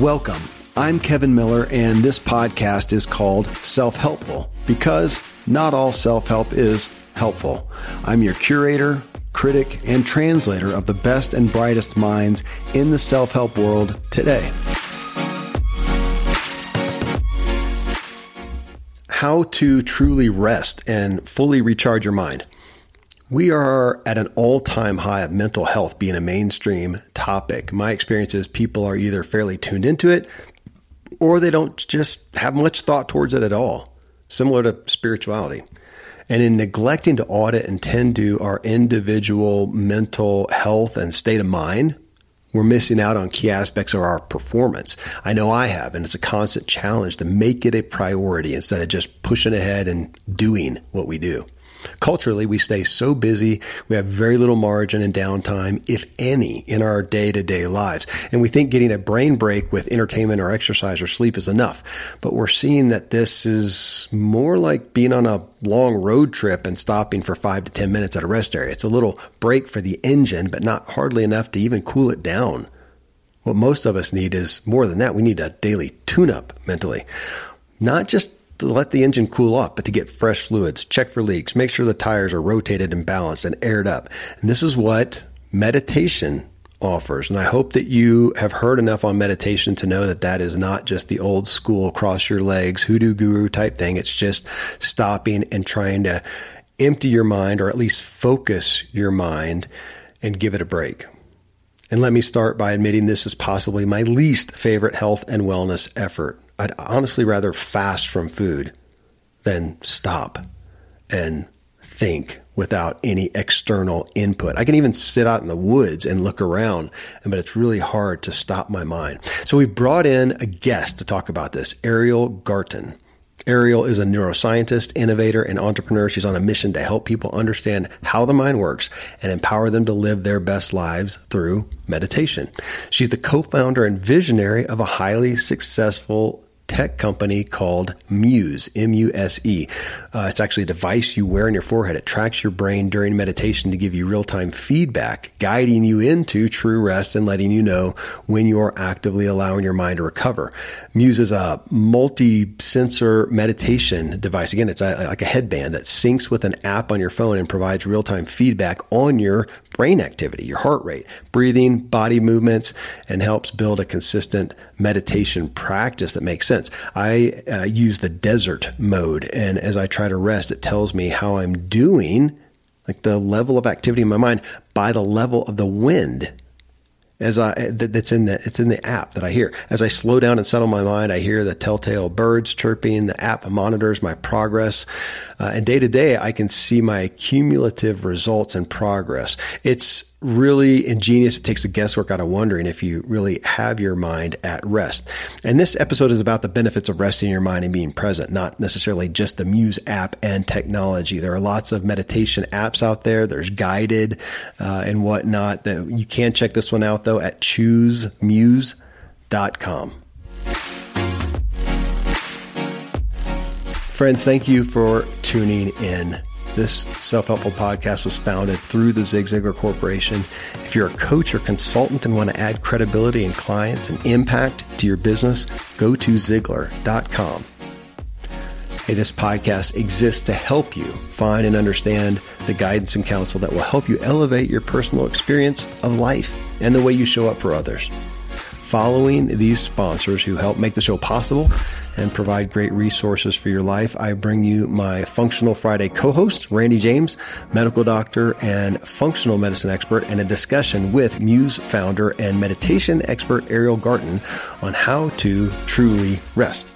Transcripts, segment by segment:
Welcome. I'm Kevin Miller, and this podcast is called Self Helpful because not all self help is helpful. I'm your curator, critic, and translator of the best and brightest minds in the self help world today. How to truly rest and fully recharge your mind. We are at an all time high of mental health being a mainstream topic. My experience is people are either fairly tuned into it or they don't just have much thought towards it at all, similar to spirituality. And in neglecting to audit and tend to our individual mental health and state of mind, we're missing out on key aspects of our performance. I know I have, and it's a constant challenge to make it a priority instead of just pushing ahead and doing what we do. Culturally, we stay so busy. We have very little margin and downtime, if any, in our day to day lives. And we think getting a brain break with entertainment or exercise or sleep is enough. But we're seeing that this is more like being on a long road trip and stopping for five to 10 minutes at a rest area. It's a little break for the engine, but not hardly enough to even cool it down. What most of us need is more than that. We need a daily tune up mentally. Not just to let the engine cool off, but to get fresh fluids, check for leaks, make sure the tires are rotated and balanced and aired up. And this is what meditation offers. And I hope that you have heard enough on meditation to know that that is not just the old school cross your legs hoodoo guru type thing. It's just stopping and trying to empty your mind or at least focus your mind and give it a break. And let me start by admitting this is possibly my least favorite health and wellness effort. I'd honestly rather fast from food than stop and think without any external input. I can even sit out in the woods and look around, but it's really hard to stop my mind. So we've brought in a guest to talk about this, Ariel Garten. Ariel is a neuroscientist, innovator, and entrepreneur. She's on a mission to help people understand how the mind works and empower them to live their best lives through meditation. She's the co-founder and visionary of a highly successful tech company called Muse, M U S E. Uh, it's actually a device you wear on your forehead. It tracks your brain during meditation to give you real time feedback, guiding you into true rest and letting you know when you're actively allowing your mind to recover. Muse is a multi sensor meditation device. Again, it's a, like a headband that syncs with an app on your phone and provides real time feedback on your brain activity, your heart rate, breathing, body movements, and helps build a consistent meditation practice that makes sense. I uh, use the desert mode, and as I try to rest, it tells me how I'm doing, like the level of activity in my mind, by the level of the wind as I that's in the it's in the app that I hear. As I slow down and settle my mind, I hear the telltale birds chirping. The app monitors my progress, uh, and day to day, I can see my cumulative results and progress. It's really ingenious. It takes the guesswork out of wondering if you really have your mind at rest. And this episode is about the benefits of resting your mind and being present, not necessarily just the Muse app and technology. There are lots of meditation apps out there. There's guided uh, and whatnot. That you can check this one out though at choosemuse.com. Friends, thank you for tuning in. This self helpful podcast was founded through the Zig Ziglar Corporation. If you're a coach or consultant and want to add credibility and clients and impact to your business, go to Ziglar.com. Hey, this podcast exists to help you find and understand the guidance and counsel that will help you elevate your personal experience of life and the way you show up for others. Following these sponsors who help make the show possible and provide great resources for your life, I bring you my Functional Friday co-host, Randy James, medical doctor and functional medicine expert, and a discussion with Muse founder and meditation expert Ariel Garten on how to truly rest.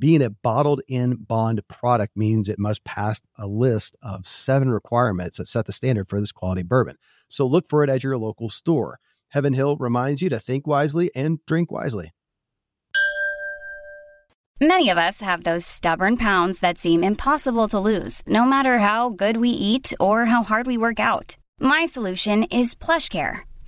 Being a bottled in bond product means it must pass a list of seven requirements that set the standard for this quality bourbon. So look for it at your local store. Heaven Hill reminds you to think wisely and drink wisely. Many of us have those stubborn pounds that seem impossible to lose, no matter how good we eat or how hard we work out. My solution is PlushCare.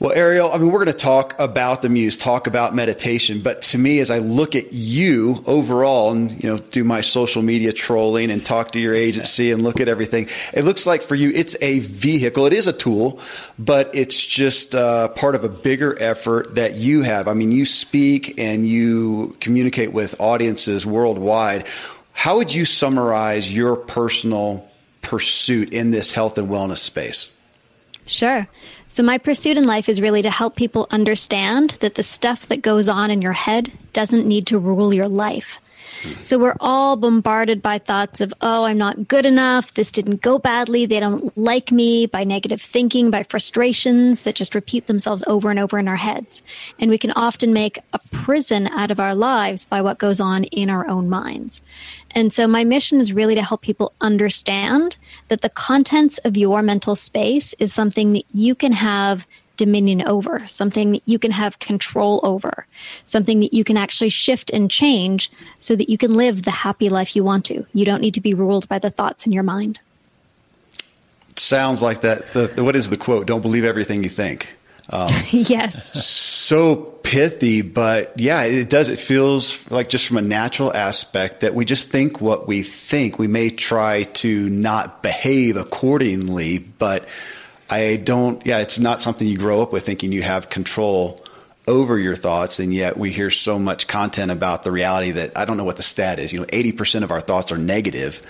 Well, Ariel, I mean, we're going to talk about the muse, talk about meditation, but to me, as I look at you overall and, you know, do my social media trolling and talk to your agency and look at everything, it looks like for you, it's a vehicle. It is a tool, but it's just uh, part of a bigger effort that you have. I mean, you speak and you communicate with audiences worldwide. How would you summarize your personal pursuit in this health and wellness space? Sure. So, my pursuit in life is really to help people understand that the stuff that goes on in your head doesn't need to rule your life. So we're all bombarded by thoughts of, oh, I'm not good enough. This didn't go badly. They don't like me by negative thinking, by frustrations that just repeat themselves over and over in our heads. And we can often make a prison out of our lives by what goes on in our own minds. And so my mission is really to help people understand that the contents of your mental space is something that you can have dominion over, something that you can have control over, something that you can actually shift and change so that you can live the happy life you want to. You don't need to be ruled by the thoughts in your mind. Sounds like that. The, the, what is the quote? Don't believe everything you think. Um, yes. So pithy, but yeah, it does. It feels like just from a natural aspect that we just think what we think. We may try to not behave accordingly, but I don't, yeah, it's not something you grow up with thinking you have control over your thoughts. And yet we hear so much content about the reality that I don't know what the stat is. You know, 80% of our thoughts are negative,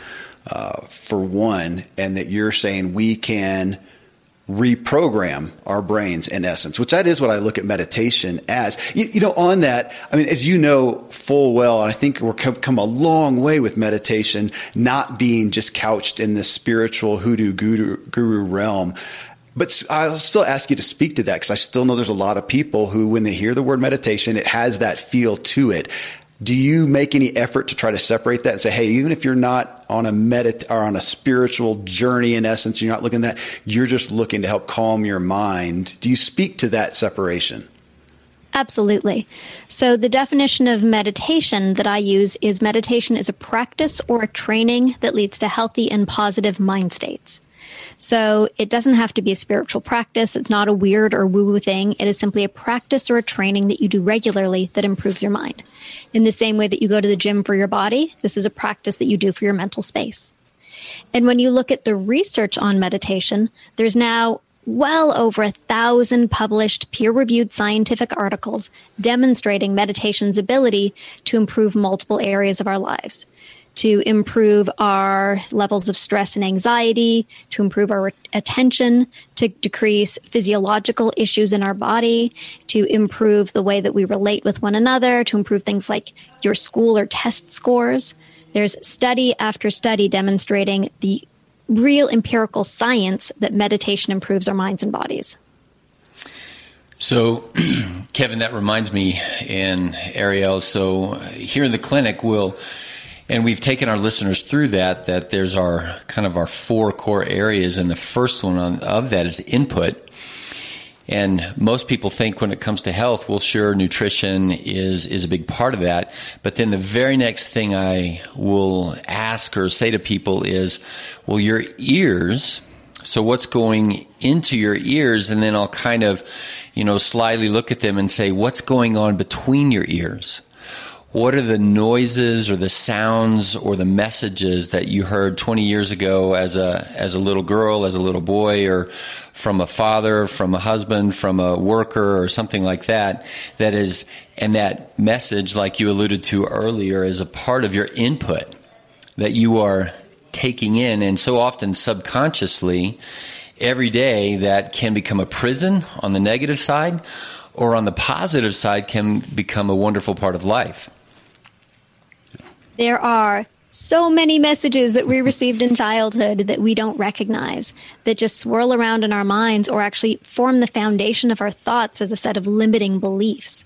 uh, for one, and that you're saying we can reprogram our brains in essence, which that is what I look at meditation as. You, you, know, on that, I mean, as you know full well, and I think we're come, come a long way with meditation, not being just couched in the spiritual hoodoo guru, guru realm. But I'll still ask you to speak to that because I still know there's a lot of people who, when they hear the word meditation, it has that feel to it. Do you make any effort to try to separate that and say, hey, even if you're not on a medit or on a spiritual journey in essence, you're not looking at that, you're just looking to help calm your mind. Do you speak to that separation? Absolutely. So, the definition of meditation that I use is meditation is a practice or a training that leads to healthy and positive mind states. So it doesn't have to be a spiritual practice. It's not a weird or woo woo thing. It is simply a practice or a training that you do regularly that improves your mind. In the same way that you go to the gym for your body, this is a practice that you do for your mental space. And when you look at the research on meditation, there's now well over a thousand published peer reviewed scientific articles demonstrating meditation's ability to improve multiple areas of our lives to improve our levels of stress and anxiety, to improve our attention, to decrease physiological issues in our body, to improve the way that we relate with one another, to improve things like your school or test scores. There's study after study demonstrating the real empirical science that meditation improves our minds and bodies. So, Kevin, that reminds me, and Ariel. So, here in the clinic, we'll and we've taken our listeners through that, that there's our kind of our four core areas. And the first one on, of that is input. And most people think when it comes to health, well, sure, nutrition is, is a big part of that. But then the very next thing I will ask or say to people is, well, your ears, so what's going into your ears? And then I'll kind of, you know, slyly look at them and say, what's going on between your ears? What are the noises or the sounds or the messages that you heard 20 years ago as a as a little girl, as a little boy, or from a father, from a husband, from a worker, or something like that? That is, and that message, like you alluded to earlier, is a part of your input that you are taking in, and so often subconsciously, every day, that can become a prison on the negative side, or on the positive side, can become a wonderful part of life. There are so many messages that we received in childhood that we don't recognize, that just swirl around in our minds or actually form the foundation of our thoughts as a set of limiting beliefs.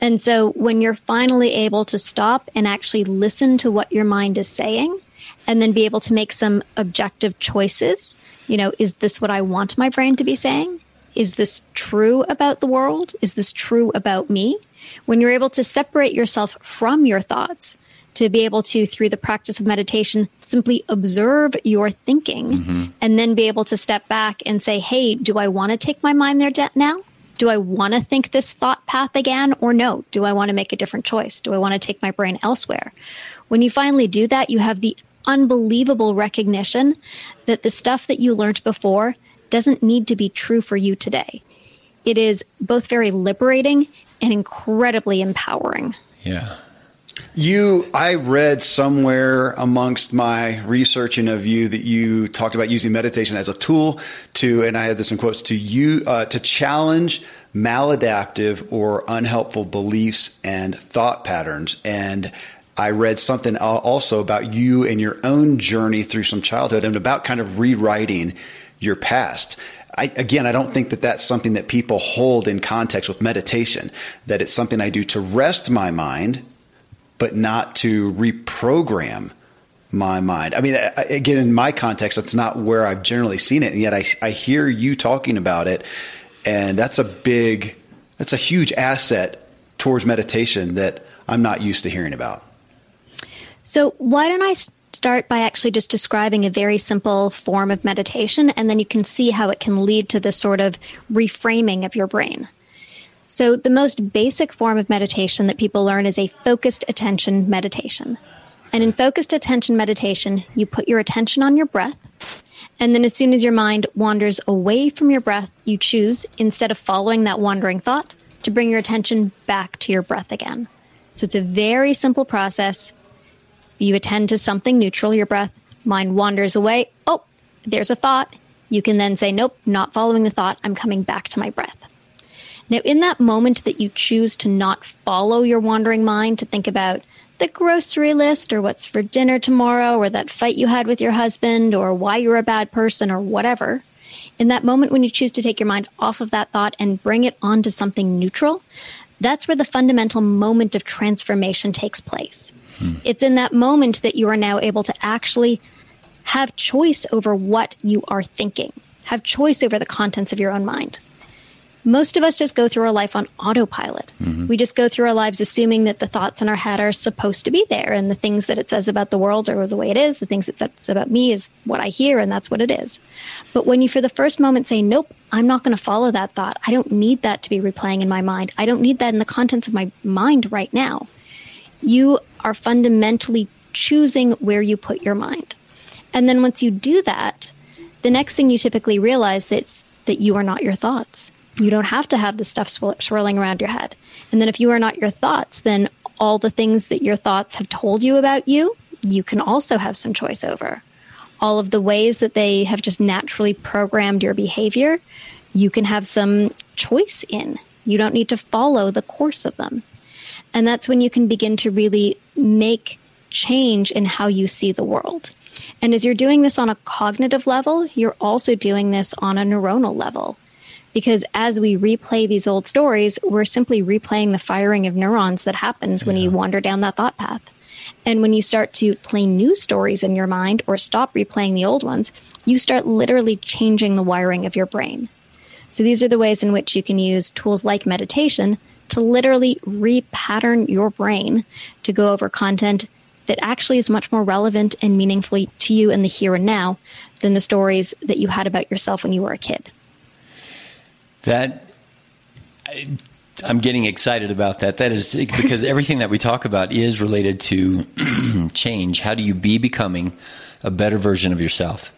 And so when you're finally able to stop and actually listen to what your mind is saying, and then be able to make some objective choices, you know, is this what I want my brain to be saying? Is this true about the world? Is this true about me? When you're able to separate yourself from your thoughts, to be able to, through the practice of meditation, simply observe your thinking mm-hmm. and then be able to step back and say, hey, do I want to take my mind there now? Do I want to think this thought path again or no? Do I want to make a different choice? Do I want to take my brain elsewhere? When you finally do that, you have the unbelievable recognition that the stuff that you learned before doesn't need to be true for you today. It is both very liberating and incredibly empowering. Yeah. You, I read somewhere amongst my researching of you that you talked about using meditation as a tool to, and I had this in quotes, to you, uh, to challenge maladaptive or unhelpful beliefs and thought patterns. And I read something also about you and your own journey through some childhood and about kind of rewriting your past. I, again, I don't think that that's something that people hold in context with meditation, that it's something I do to rest my mind but not to reprogram my mind. I mean, again, in my context, that's not where I've generally seen it. And yet I, I hear you talking about it. And that's a big, that's a huge asset towards meditation that I'm not used to hearing about. So, why don't I start by actually just describing a very simple form of meditation, and then you can see how it can lead to this sort of reframing of your brain. So, the most basic form of meditation that people learn is a focused attention meditation. And in focused attention meditation, you put your attention on your breath. And then, as soon as your mind wanders away from your breath, you choose, instead of following that wandering thought, to bring your attention back to your breath again. So, it's a very simple process. You attend to something neutral, your breath, mind wanders away. Oh, there's a thought. You can then say, Nope, not following the thought. I'm coming back to my breath. Now, in that moment that you choose to not follow your wandering mind, to think about the grocery list or what's for dinner tomorrow or that fight you had with your husband or why you're a bad person or whatever, in that moment when you choose to take your mind off of that thought and bring it onto something neutral, that's where the fundamental moment of transformation takes place. Hmm. It's in that moment that you are now able to actually have choice over what you are thinking, have choice over the contents of your own mind most of us just go through our life on autopilot. Mm-hmm. We just go through our lives assuming that the thoughts in our head are supposed to be there and the things that it says about the world are the way it is. The things it says about me is what I hear and that's what it is. But when you, for the first moment, say, nope, I'm not going to follow that thought. I don't need that to be replaying in my mind. I don't need that in the contents of my mind right now. You are fundamentally choosing where you put your mind. And then once you do that, the next thing you typically realize is that you are not your thoughts you don't have to have the stuff swirling around your head. And then if you are not your thoughts, then all the things that your thoughts have told you about you, you can also have some choice over. All of the ways that they have just naturally programmed your behavior, you can have some choice in. You don't need to follow the course of them. And that's when you can begin to really make change in how you see the world. And as you're doing this on a cognitive level, you're also doing this on a neuronal level because as we replay these old stories, we're simply replaying the firing of neurons that happens when you wander down that thought path. And when you start to play new stories in your mind or stop replaying the old ones, you start literally changing the wiring of your brain. So these are the ways in which you can use tools like meditation to literally repattern your brain to go over content that actually is much more relevant and meaningful to you in the here and now than the stories that you had about yourself when you were a kid that I'm getting excited about that. That is because everything that we talk about is related to change. How do you be becoming a better version of yourself?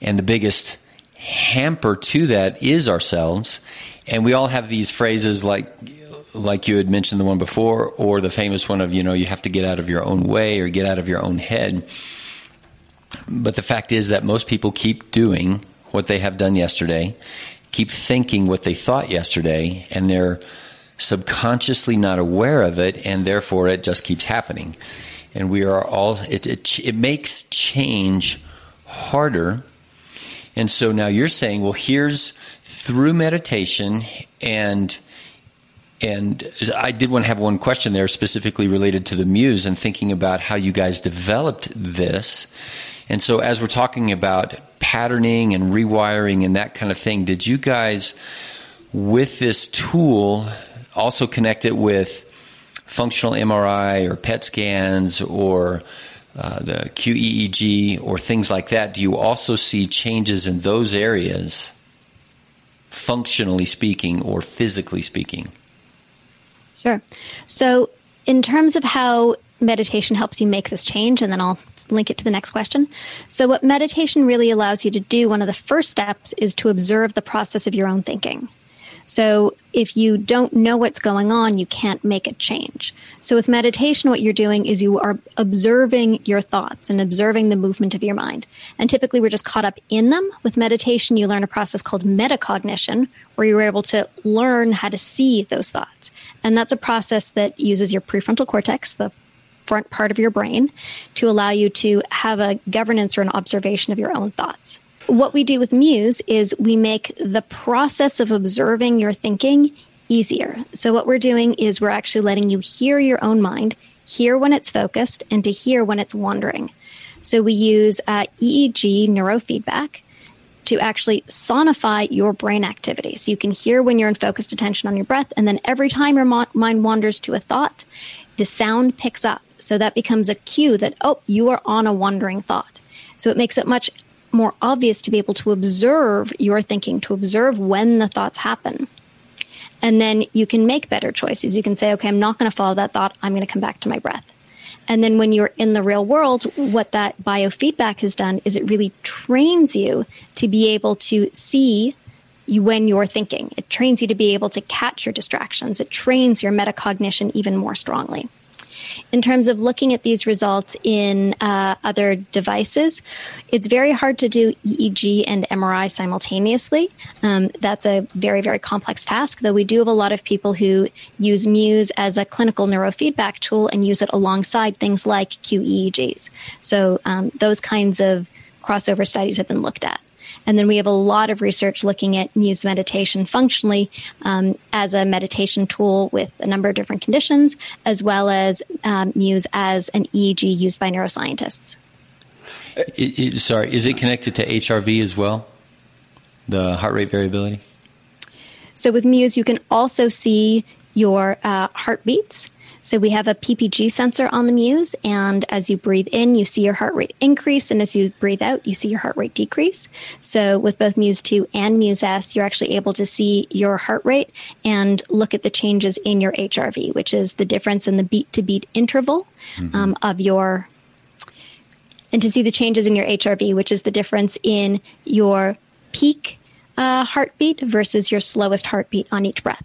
And the biggest hamper to that is ourselves. And we all have these phrases like like you had mentioned the one before or the famous one of you know you have to get out of your own way or get out of your own head. But the fact is that most people keep doing what they have done yesterday keep thinking what they thought yesterday and they're subconsciously not aware of it and therefore it just keeps happening and we are all it, it, it makes change harder and so now you're saying well here's through meditation and and I did want to have one question there specifically related to the muse and thinking about how you guys developed this. And so, as we're talking about patterning and rewiring and that kind of thing, did you guys, with this tool, also connect it with functional MRI or PET scans or uh, the QEEG or things like that? Do you also see changes in those areas, functionally speaking or physically speaking? Sure. So, in terms of how meditation helps you make this change, and then I'll link it to the next question. So, what meditation really allows you to do, one of the first steps is to observe the process of your own thinking. So, if you don't know what's going on, you can't make a change. So, with meditation, what you're doing is you are observing your thoughts and observing the movement of your mind. And typically, we're just caught up in them. With meditation, you learn a process called metacognition, where you're able to learn how to see those thoughts. And that's a process that uses your prefrontal cortex, the front part of your brain, to allow you to have a governance or an observation of your own thoughts. What we do with Muse is we make the process of observing your thinking easier. So, what we're doing is we're actually letting you hear your own mind, hear when it's focused, and to hear when it's wandering. So, we use uh, EEG neurofeedback to actually sonify your brain activity. So you can hear when you're in focused attention on your breath, and then every time your mind wanders to a thought, the sound picks up. So that becomes a cue that, oh, you are on a wandering thought. So it makes it much more obvious to be able to observe your thinking, to observe when the thoughts happen. And then you can make better choices. You can say, okay, I'm not going to follow that thought. I'm going to come back to my breath. And then when you're in the real world, what that biofeedback has done is it really trains you to be able to see you when you're thinking. It trains you to be able to catch your distractions. It trains your metacognition even more strongly. In terms of looking at these results in uh, other devices, it's very hard to do EEG and MRI simultaneously. Um, that's a very, very complex task, though we do have a lot of people who use Muse as a clinical neurofeedback tool and use it alongside things like QEEGs. So um, those kinds of crossover studies have been looked at. And then we have a lot of research looking at Muse meditation functionally um, as a meditation tool with a number of different conditions, as well as um, Muse as an EEG used by neuroscientists. It, it, sorry, is it connected to HRV as well? The heart rate variability? So with Muse, you can also see your uh, heartbeats so we have a PPG sensor on the Muse, and as you breathe in, you see your heart rate increase, and as you breathe out, you see your heart rate decrease. So with both Muse 2 and Muse S, you're actually able to see your heart rate and look at the changes in your HRV, which is the difference in the beat to beat interval mm-hmm. um, of your and to see the changes in your HRV, which is the difference in your peak uh, heartbeat versus your slowest heartbeat on each breath.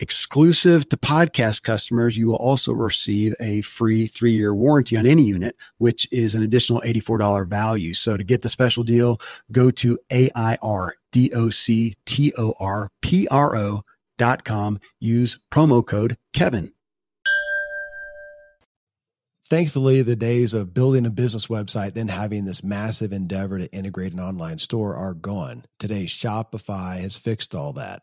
Exclusive to podcast customers, you will also receive a free three year warranty on any unit, which is an additional $84 value. So to get the special deal, go to A-I-R-D-O-C-T-O-R-P-R-O dot com. Use promo code Kevin. Thankfully, the days of building a business website, then having this massive endeavor to integrate an online store are gone. Today, Shopify has fixed all that.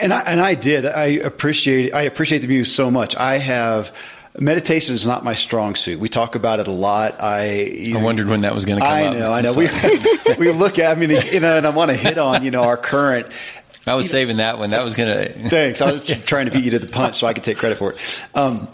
And I, and I did. I appreciate I appreciate the muse so much. I have meditation is not my strong suit. We talk about it a lot. I you I wondered when that was going to come I up. know, I know. We we look at. I mean, you know, and I want to hit on you know our current. I was saving know, that one. That was going to. Thanks. I was trying to beat you to the punch so I could take credit for it. Um,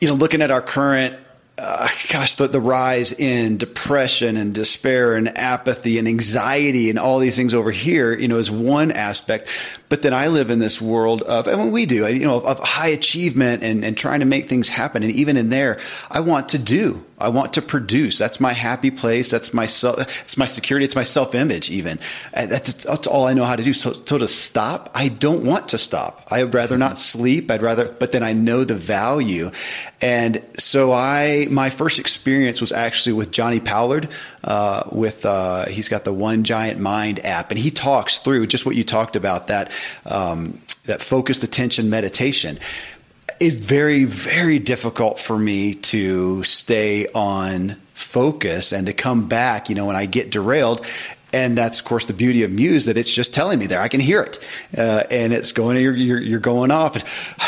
you know, looking at our current uh, gosh, the, the rise in depression and despair and apathy and anxiety and all these things over here, you know, is one aspect. But then I live in this world of, and we do, you know, of, of high achievement and, and trying to make things happen. And even in there, I want to do. I want to produce. That's my happy place. That's my self, it's my security. It's my self image even. That's, that's, all I know how to do. So, so to stop, I don't want to stop. I'd rather not sleep. I'd rather, but then I know the value. And so I, my first experience was actually with Jonni Pollard, uh, with, uh, he's got the One Giant Mind app and he talks through just what you talked about that, um, that focused attention meditation it's very, very difficult for me to stay on focus and to come back, you know, when I get derailed. And that's, of course, the beauty of Muse that it's just telling me there. I can hear it, uh, and it's going. You're, you're, you're, going off, and,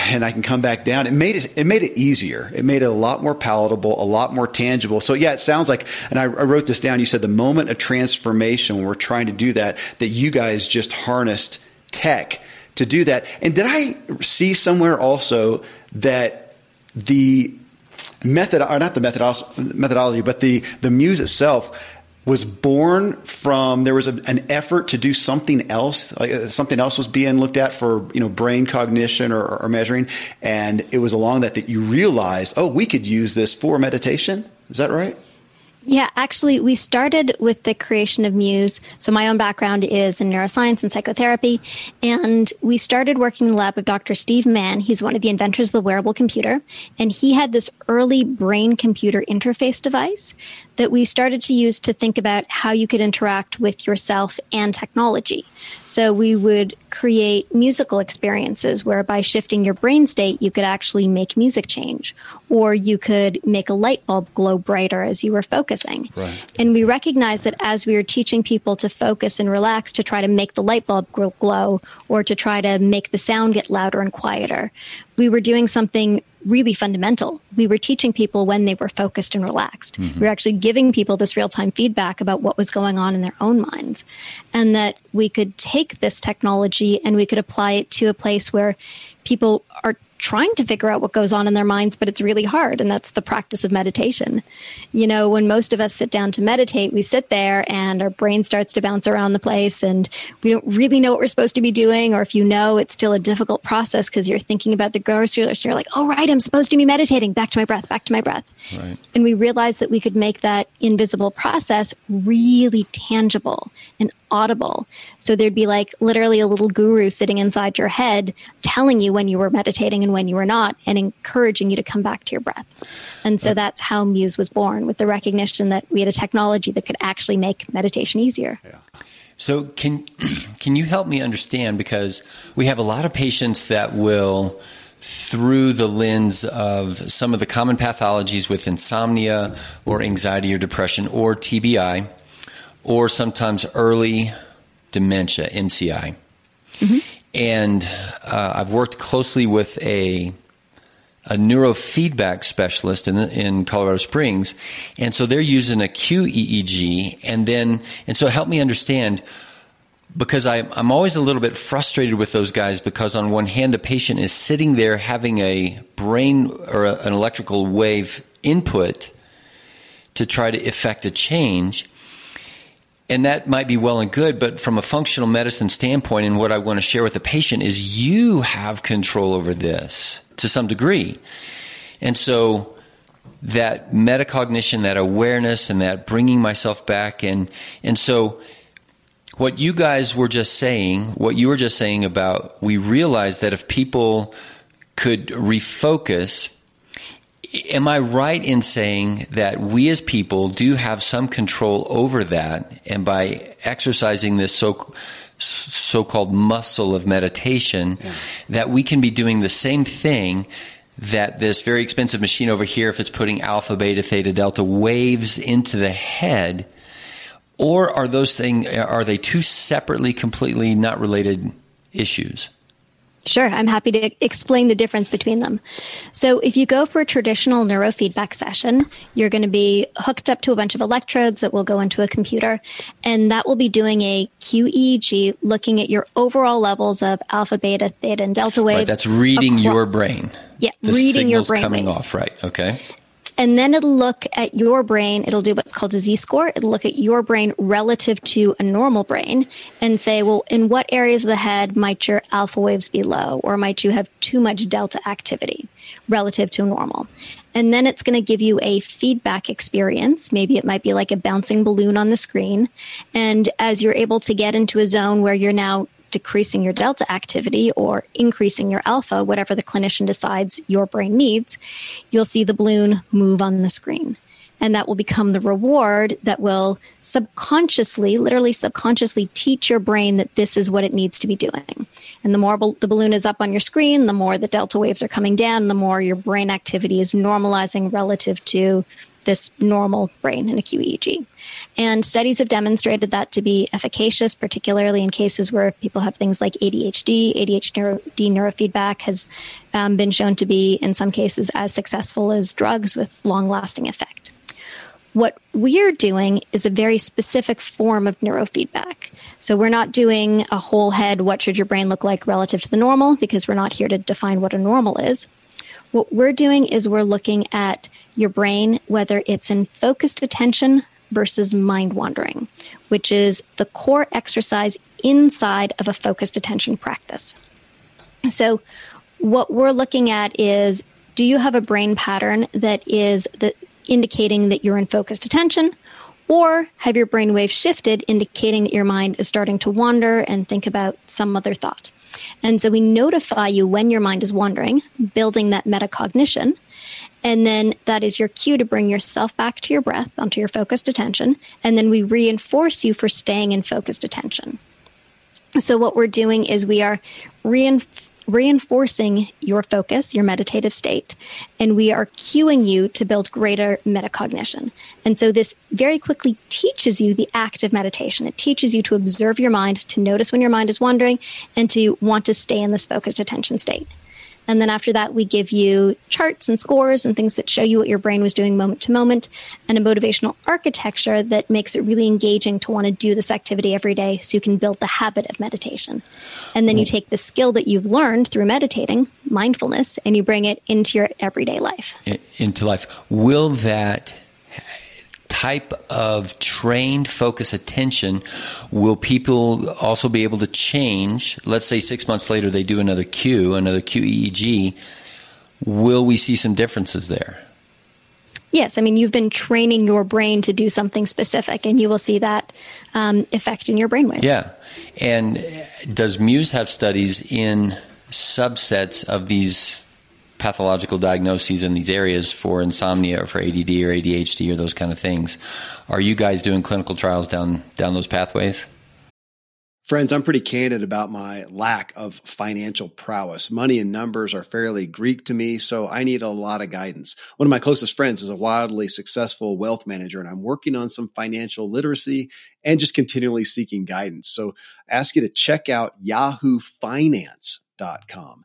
and I can come back down. It made it. It made it easier. It made it a lot more palatable, a lot more tangible. So yeah, it sounds like. And I, I wrote this down. You said the moment of transformation when we're trying to do that, that you guys just harnessed tech to do that. And did I see somewhere also that the method, or not the methodology, but the, the muse itself was born from there was a, an effort to do something else like uh, something else was being looked at for you know brain cognition or, or measuring. And it was along that that you realized oh we could use this for meditation. Is that right yeah, actually, we started with the creation of Muse. So, my own background is in neuroscience and psychotherapy. And we started working in the lab of Dr. Steve Mann. He's one of the inventors of the wearable computer. And he had this early brain computer interface device that we started to use to think about how you could interact with yourself and technology. So we would create musical experiences where by shifting your brain state, you could actually make music change, or you could make a light bulb glow brighter as you were focusing. Right. And we recognized that as we were teaching people to focus and relax to try to make the light bulb glow or to try to make the sound get louder and quieter, we were doing something really fundamental. We were teaching people when they were focused and relaxed. Mm-hmm. We were actually giving people this real time feedback about what was going on in their own minds. And that we could take this technology and we could apply it to a place where people are trying to figure out what goes on in their minds, but it's really hard. And that's the practice of meditation. You know, when most of us sit down to meditate, we sit there and our brain starts to bounce around the place and we don't really know what we're supposed to be doing. Or if you know, it's still a difficult process because you're thinking about the grocery list. You're like, oh, right, I'm supposed to be meditating. Back to my breath, back to my breath. Right. And we realized that we could make that invisible process really tangible and audible. So there'd be like literally a little guru sitting inside your head telling you when you were meditating and when you were not and encouraging you to come back to your breath. And so that's how Muse was born with the recognition that we had a technology that could actually make meditation easier. Yeah. So can can you help me understand because we have a lot of patients that will through the lens of some of the common pathologies with insomnia or anxiety or depression or TBI or sometimes early dementia, MCI. Mm-hmm. And uh, I've worked closely with a a neurofeedback specialist in, in Colorado Springs, and so they're using a QEEG, and then and so help me understand because I, I'm always a little bit frustrated with those guys because on one hand the patient is sitting there having a brain or a, an electrical wave input to try to effect a change and that might be well and good, but from a functional medicine standpoint, and what I want to share with the patient is you have control over this to some degree. And so that metacognition, that awareness, and that bringing myself back, and, and so what you guys were just saying, what you were just saying about, we realized that if people could refocus am I right in saying that we as people do have some control over that, and by exercising this so so-called muscle of meditation, yeah. that we can be doing the same thing that this very expensive machine over here, if it's putting alpha, beta, theta, delta waves into the head, or are those things are they two separately, completely not related issues? Sure, I'm happy to explain the difference between them. So, if you go for a traditional neurofeedback session, you're going to be hooked up to a bunch of electrodes that will go into a computer, and that will be doing a QEEG looking at your overall levels of alpha, beta, theta, and delta waves. Right, that's reading across. your brain. Yeah, the reading your brain coming waves. off, right? Okay. And then it'll look at your brain. It'll do what's called a Z score. It'll look at your brain relative to a normal brain and say, well, in what areas of the head might your alpha waves be low? Or might you have too much delta activity relative to normal? And then it's going to give you a feedback experience. Maybe it might be like a bouncing balloon on the screen. And as you're able to get into a zone where you're now decreasing your delta activity or increasing your alpha, whatever the clinician decides your brain needs, you'll see the balloon move on the screen. And that will become the reward that will subconsciously, literally subconsciously, teach your brain that this is what it needs to be doing. And the more the balloon is up on your screen, the more the delta waves are coming down, the more your brain activity is normalizing relative to this normal brain in a QEEG. And studies have demonstrated that to be efficacious, particularly in cases where people have things like ADHD. ADHD neurofeedback has um, been shown to be, in some cases, as successful as drugs with long lasting effect. What we're doing is a very specific form of neurofeedback. So we're not doing a whole head, what should your brain look like relative to the normal, because we're not here to define what a normal is. What we're doing is we're looking at your brain, whether it's in focused attention versus mind wandering, which is the core exercise inside of a focused attention practice. So, what we're looking at is do you have a brain pattern that is the, indicating that you're in focused attention? Or have your brain waves shifted, indicating that your mind is starting to wander and think about some other thought? And so we notify you when your mind is wandering, building that metacognition. And then that is your cue to bring yourself back to your breath, onto your focused attention. And then we reinforce you for staying in focused attention. So, what we're doing is we are reinforcing reinforcing your focus, your meditative state, and we are cueing you to build greater metacognition. And so this very quickly teaches you the act of meditation. It teaches you to observe your mind, to notice when your mind is wandering, and to want to stay in this focused attention state. And then after that, we give you charts and scores and things that show you what your brain was doing moment to moment and a motivational architecture that makes it really engaging to want to do this activity every day so you can build the habit of meditation. And then you mm-hmm. take the skill that you've learned through meditating, mindfulness, and you bring it into your everyday life. Into life. Will that type of trained focus attention will people also be able to change let's say six months later they do another q another qeeg will we see some differences there Yes, I mean, you've been training your brain to do something specific, and you will see that um, effect in your brainwaves. Yeah. And does Muse have studies in subsets of these pathological diagnoses in these areas for insomnia or for ADD or ADHD or those kind of things. Are you guys doing clinical trials down down those pathways? Friends, I'm pretty candid about my lack of financial prowess. Money and numbers are fairly Greek to me, so I need a lot of guidance. One of my closest friends is a wildly successful wealth manager, and I'm working on some financial literacy and just continually seeking guidance. So I ask you to check out yahoofinance.com.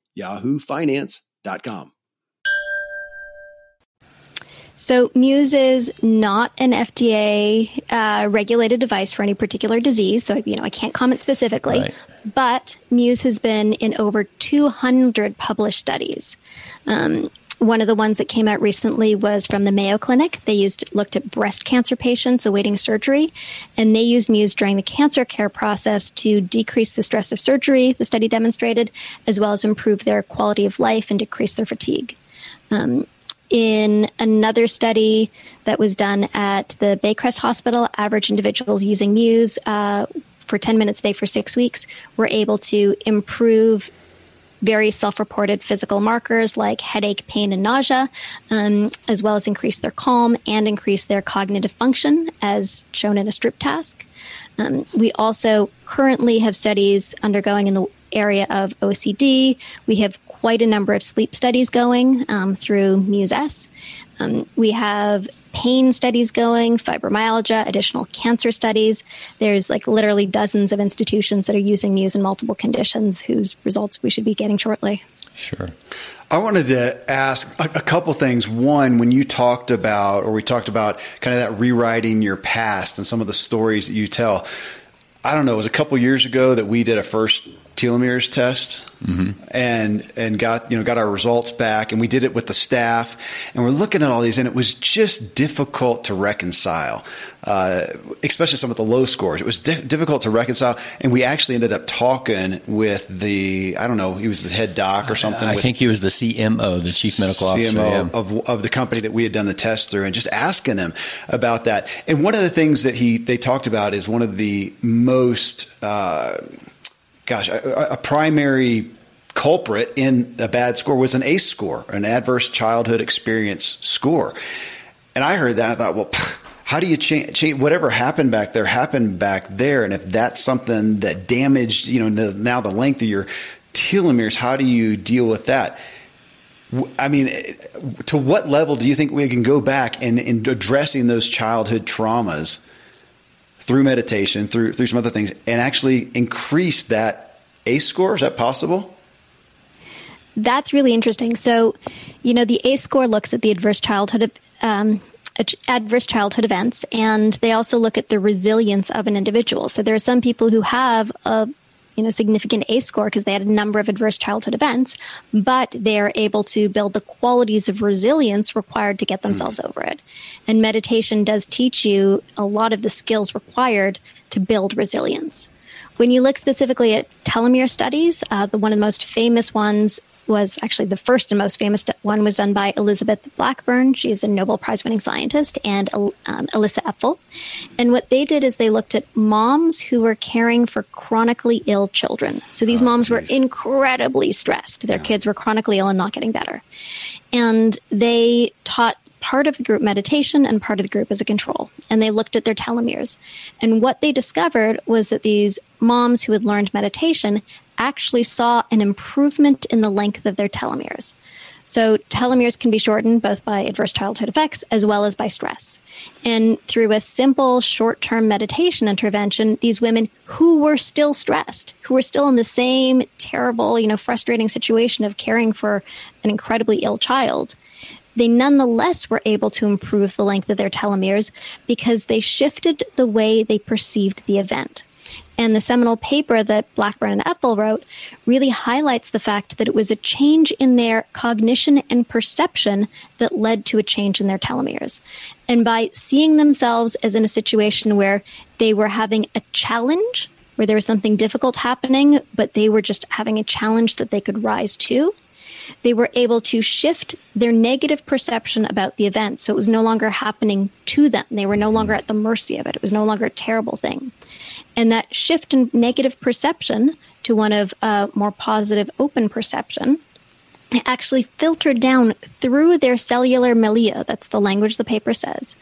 yahoofinance.com. So, Muse is not an FDA uh, regulated device for any particular disease. So, you know, I can't comment specifically. Right. But Muse has been in over 200 published studies. Um, one of the ones that came out recently was from the Mayo Clinic. They used looked at breast cancer patients awaiting surgery, and they used Muse during the cancer care process to decrease the stress of surgery. The study demonstrated, as well as improve their quality of life and decrease their fatigue. Um, in another study that was done at the Baycrest Hospital, average individuals using Muse uh, for 10 minutes a day for six weeks were able to improve very self reported physical markers like headache, pain, and nausea, um, as well as increase their calm and increase their cognitive function, as shown in a Stroop task. Um, we also currently have studies undergoing in the area of OCD. We have quite a number of sleep studies going um, through Muse Um, we have pain studies going, fibromyalgia, additional cancer studies. There's like literally dozens of institutions that are using Muse in multiple conditions whose results we should be getting shortly. Sure. I wanted to ask a, a, couple things. One, when you talked about, or we talked about kind of that rewriting your past and some of the stories that you tell, I don't know, it was a couple years ago that we did a first telomeres test mm-hmm. and and got you know got our results back and we did it with the staff and we're looking at all these and it was just difficult to reconcile uh, especially some of the low scores. It was di- difficult to reconcile and we actually ended up talking with the I don't know he was the head doc or something I think he was the CMO the chief medical officer CMO of, of the company that we had done the test through and just asking him about that. And one of the things that he they talked about is one of the most uh, gosh, a, a primary culprit in a bad score was an ACE score, an adverse childhood experience score. And I heard that and I thought, well, how do you change, change, whatever happened back there happened back there? And if that's something that damaged, you know, now the length of your telomeres, how do you deal with that? I mean, eh, to what level do you think we can go back in, in addressing those childhood traumas through meditation, through through some other things, and actually increase that ACE score? Is that possible? That's really interesting. So, you know, the ACE score looks at the adverse childhood um, adverse childhood events, and they also look at the resilience of an individual. So, there are some people who have a you know significant ACE score because they had a number of adverse childhood events, but they are able to build the qualities of resilience required to get themselves mm. over it. And meditation does teach you a lot of the skills required to build resilience. When you look specifically at telomere studies, uh, the one of the most famous ones was actually the first and most famous one was done by Elizabeth Blackburn. She is a Nobel Prize winning scientist, and um, Elissa Epel. And what they did is they looked at moms who were caring for chronically ill children. So these oh, moms geez. were incredibly stressed. Their yeah. kids were chronically ill and not getting better. And they taught part of the group meditation and part of the group as a control. And they looked at their telomeres. And what they discovered was that these moms who had learned meditation actually saw an improvement in the length of their telomeres. So, telomeres can be shortened both by adverse childhood effects as well as by stress. And through a simple short term meditation intervention, these women who were still stressed, who were still in the same terrible, you know, frustrating situation of caring for an incredibly ill child, they nonetheless were able to improve the length of their telomeres because they shifted the way they perceived the event. And the seminal paper that Blackburn and Epel wrote really highlights the fact that it was a change in their cognition and perception that led to a change in their telomeres. And by seeing themselves as in a situation where they were having a challenge, where there was something difficult happening, but they were just having a challenge that they could rise to, they were able to shift their negative perception about the event. So it was no longer happening to them. They were no longer at the mercy of it. It was no longer a terrible thing. And that shift in negative perception to one of uh, more positive, open perception actually filtered down through their cellular milieu. That's the language the paper says.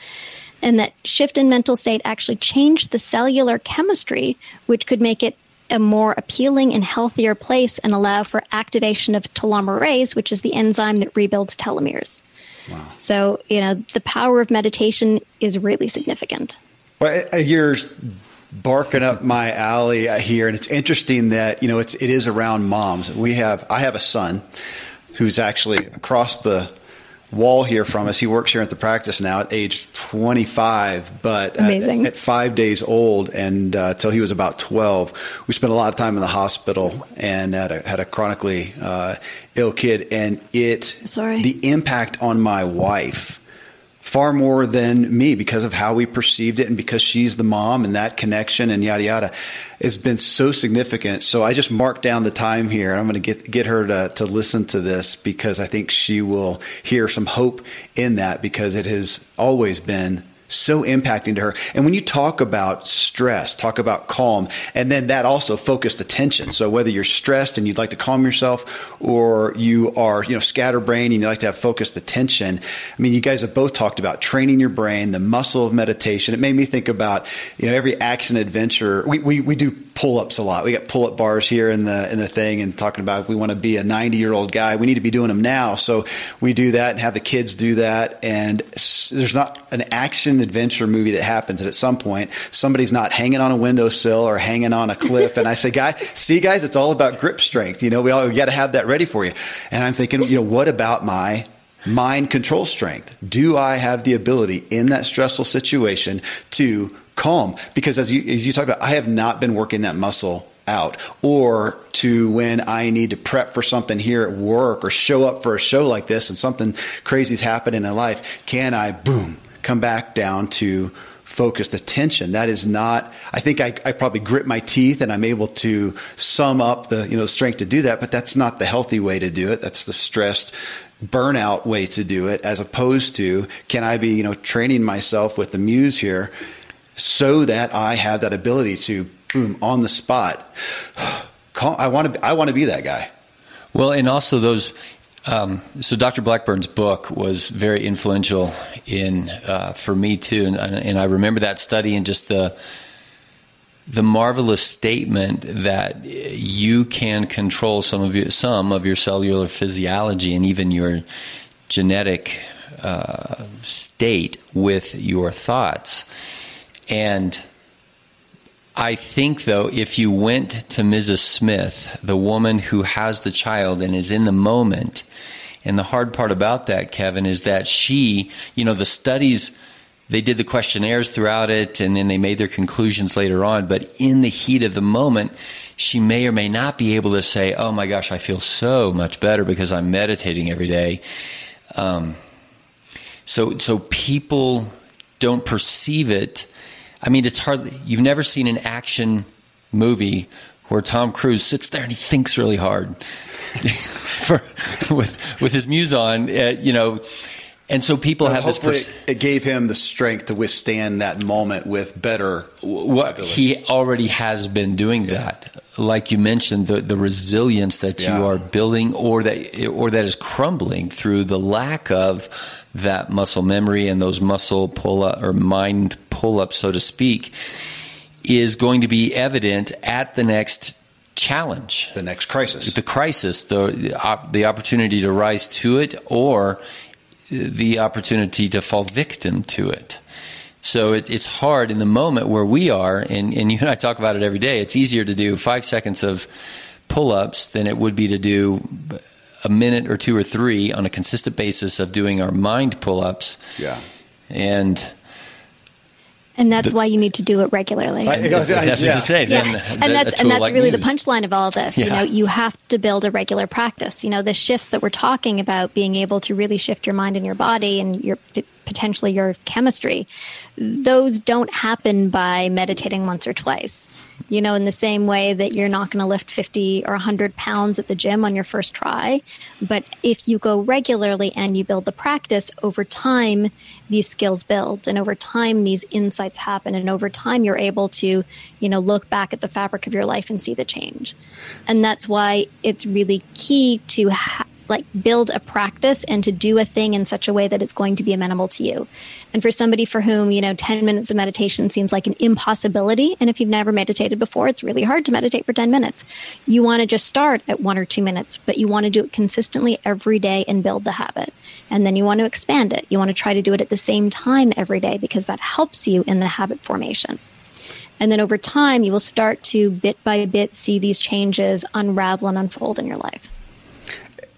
And that shift in mental state actually changed the cellular chemistry, which could make it a more appealing and healthier place and allow for activation of telomerase, which is the enzyme that rebuilds telomeres. Wow. So, you know, the power of meditation is really significant. Well, you're barking up my alley here, and it's interesting that you know it's it is around moms. We have I have a son who's actually across the wall here from us. He works here at the practice now at age 25, but at, at, five days old and uh, till he was about 12, we spent a lot of time in the hospital and had a, had a chronically uh, ill kid. And it, Sorry. the impact on my wife far more than me because of how we perceived it and because she's the mom and that connection and yada yada has been so significant. So I just marked down the time here. and I'm going to get get her to to listen to this because I think she will hear some hope in that because it has always been so impacting to her. And when you talk about stress, talk about calm, and then that also focused attention. So whether you're stressed and you'd like to calm yourself or you are, you know, scatterbrained and you like to have focused attention. I mean, you guys have both talked about training your brain, the muscle of meditation. It made me think about, you know, every action adventure. We, we, we do pull-ups a lot. We got pull-up bars here in the, in the thing and talking about if we want to be a 90 year old guy, we need to be doing them now. So we do that and have the kids do that. And there's not an action adventure movie that happens, and at some point somebody's not hanging on a windowsill or hanging on a cliff. and I say, "Guy, see, guys, it's all about grip strength. You know, we all got to have that ready for you." And I'm thinking, you know, what about my mind control strength? Do I have the ability in that stressful situation to calm? Because as you as you talked about, I have not been working that muscle out or to when I need to prep for something here at work or show up for a show like this and something crazy's happening in life, can I boom come back down to focused attention. That is not, I think I, I, probably grit my teeth and I'm able to sum up the, you know, the strength to do that, but that's not the healthy way to do it. That's the stressed burnout way to do it as opposed to can I be, you know, training myself with the muse here so that I have that ability to boom on the spot. I want to, I want to be that guy. Well, and also those, um, so Dr. Blackburn's book was very influential in uh, for me too, and, and, I remember that study and just the the marvelous statement that you can control some of your some of your cellular physiology and even your genetic uh, state with your thoughts, and I think, though, if you went to Mrs. Smith, the woman who has the child and is in the moment, and the hard part about that, Kevin, is that she, you know, the studies, they did the questionnaires throughout it and then they made their conclusions later on, but in the heat of the moment, she may or may not be able to say, "Oh my gosh, I feel so much better because I'm meditating every day." Um, so, so people don't perceive it. I mean, it's hard. You've never seen an action movie where Tom Cruise sits there and he thinks really hard for, with with his muse on. Uh, you know and so people have this. Pers- it gave him the strength to withstand that moment with better. What he already has been doing yeah. that, like you mentioned, the the resilience that yeah. you are building, or that or that is crumbling through the lack of that muscle memory and those muscle pull up or mind pull up, so to speak, is going to be evident at the next challenge, the next crisis, the crisis, the the opportunity to rise to it, or the opportunity to fall victim to it. So it, it's hard in the moment where we are, and, and you and I talk about it every day. It's easier to do five seconds of pull ups than it would be to do a minute or two or three on a consistent basis of doing our mind pull ups. Yeah. And and that's the, why you need to do it regularly. I, I, that's yeah. to say. Yeah. and that's and that's like really news. the punchline of all this. Yeah. You know, you have to build a regular practice. You know, the shifts that we're talking about, being able to really shift your mind and your body and your potentially your chemistry, those don't happen by meditating once or twice you know, in the same way that you're not going to lift 50 or 100 pounds at the gym on your first try. But if you go regularly and you build the practice over time, these skills build and over time these insights happen and over time you're able to you know look back at the fabric of your life and see the change and that's why it's really key to ha- like build a practice and to do a thing in such a way that it's going to be amenable to you. And for somebody for whom, you know, 10 minutes of meditation seems like an impossibility. And if you've never meditated before, it's really hard to meditate for 10 minutes. You want to just start at one or two minutes, but you want to do it consistently every day and build the habit. And then you want to expand it. You want to try to do it at the same time every day because that helps you in the habit formation. And then over time, you will start to bit by bit see these changes unravel and unfold in your life.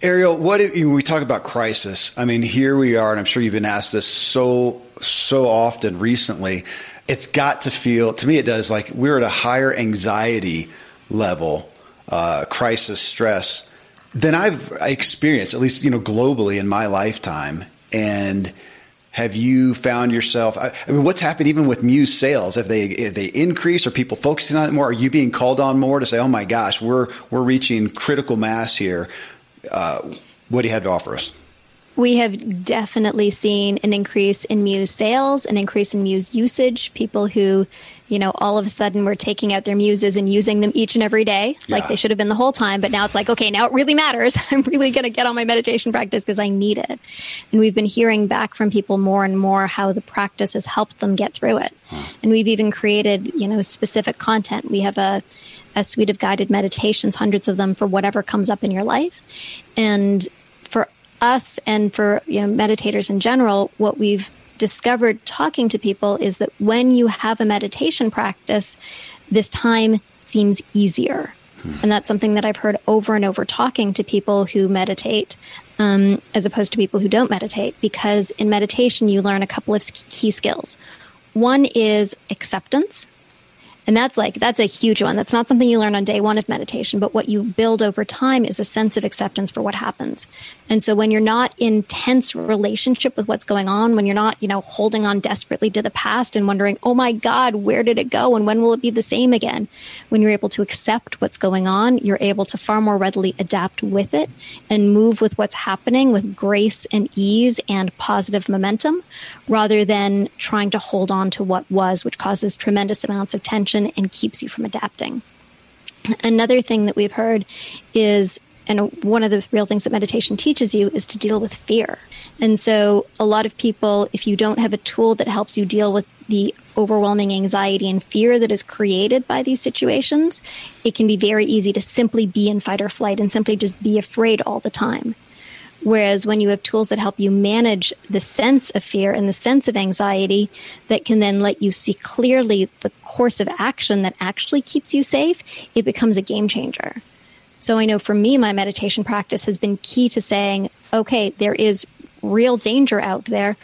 Ariel, what if, we talk about crisis? I mean, here we are, and I'm sure you've been asked this so so often recently. It's got to feel to me, it does like we're at a higher anxiety level, uh, crisis, stress than I've experienced, at least you know globally in my lifetime. And have you found yourself? I, I mean, what's happened even with Muse sales? Have they have they increased? Are people focusing on it more? Are you being called on more to say, "Oh my gosh, we're we're reaching critical mass here"? Uh, what do you have to offer us? We have definitely seen an increase in Muse sales, an increase in Muse usage. People who, you know, all of a sudden were taking out their Muses and using them each and every day, yeah. like they should have been the whole time. But now it's like, okay, now it really matters. I'm really going to get on my meditation practice because I need it. And we've been hearing back from people more and more how the practice has helped them get through it. Huh. And we've even created, you know, specific content. We have a a suite of guided meditations, hundreds of them for whatever comes up in your life. And for us and for you know meditators in general, what we've discovered talking to people is that when you have a meditation practice, this time seems easier. And that's something that I've heard over and over talking to people who meditate, um, as opposed to people who don't meditate, because in meditation, you learn a couple of key skills. One is acceptance, and that's like, that's a huge one. That's not something you learn on day one of meditation, but what you build over time is a sense of acceptance for what happens. And so when you're not in tense relationship with what's going on, when you're not, you know, holding on desperately to the past and wondering, oh my God, where did it go? And when will it be the same again? When you're able to accept what's going on, you're able to far more readily adapt with it and move with what's happening with grace and ease and positive momentum rather than trying to hold on to what was, which causes tremendous amounts of tension and keeps you from adapting. Another thing that we've heard is, and one of the real things that meditation teaches you is to deal with fear. And so, a lot of people, if you don't have a tool that helps you deal with the overwhelming anxiety and fear that is created by these situations, it can be very easy to simply be in fight or flight and simply just be afraid all the time. Whereas when you have tools that help you manage the sense of fear and the sense of anxiety, that can then let you see clearly the course of action that actually keeps you safe, it becomes a game changer. So I know for me, my meditation practice has been key to saying, okay, there is real danger out there.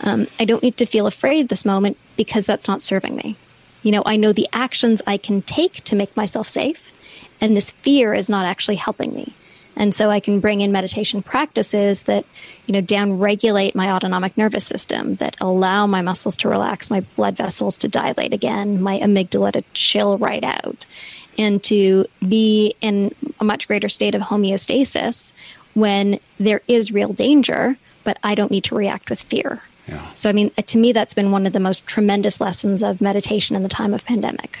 Um, I don't need to feel afraid this moment because that's not serving me. You know, I know the actions I can take to make myself safe and this fear is not actually helping me. And so I can bring in meditation practices that, you know, down regulate my autonomic nervous system, that allow my muscles to relax, my blood vessels to dilate again, my amygdala to chill right out, and to be in a much greater state of homeostasis when there is real danger, but I don't need to react with fear. Yeah. So, I mean, to me, that's been one of the most tremendous lessons of meditation in the time of pandemic.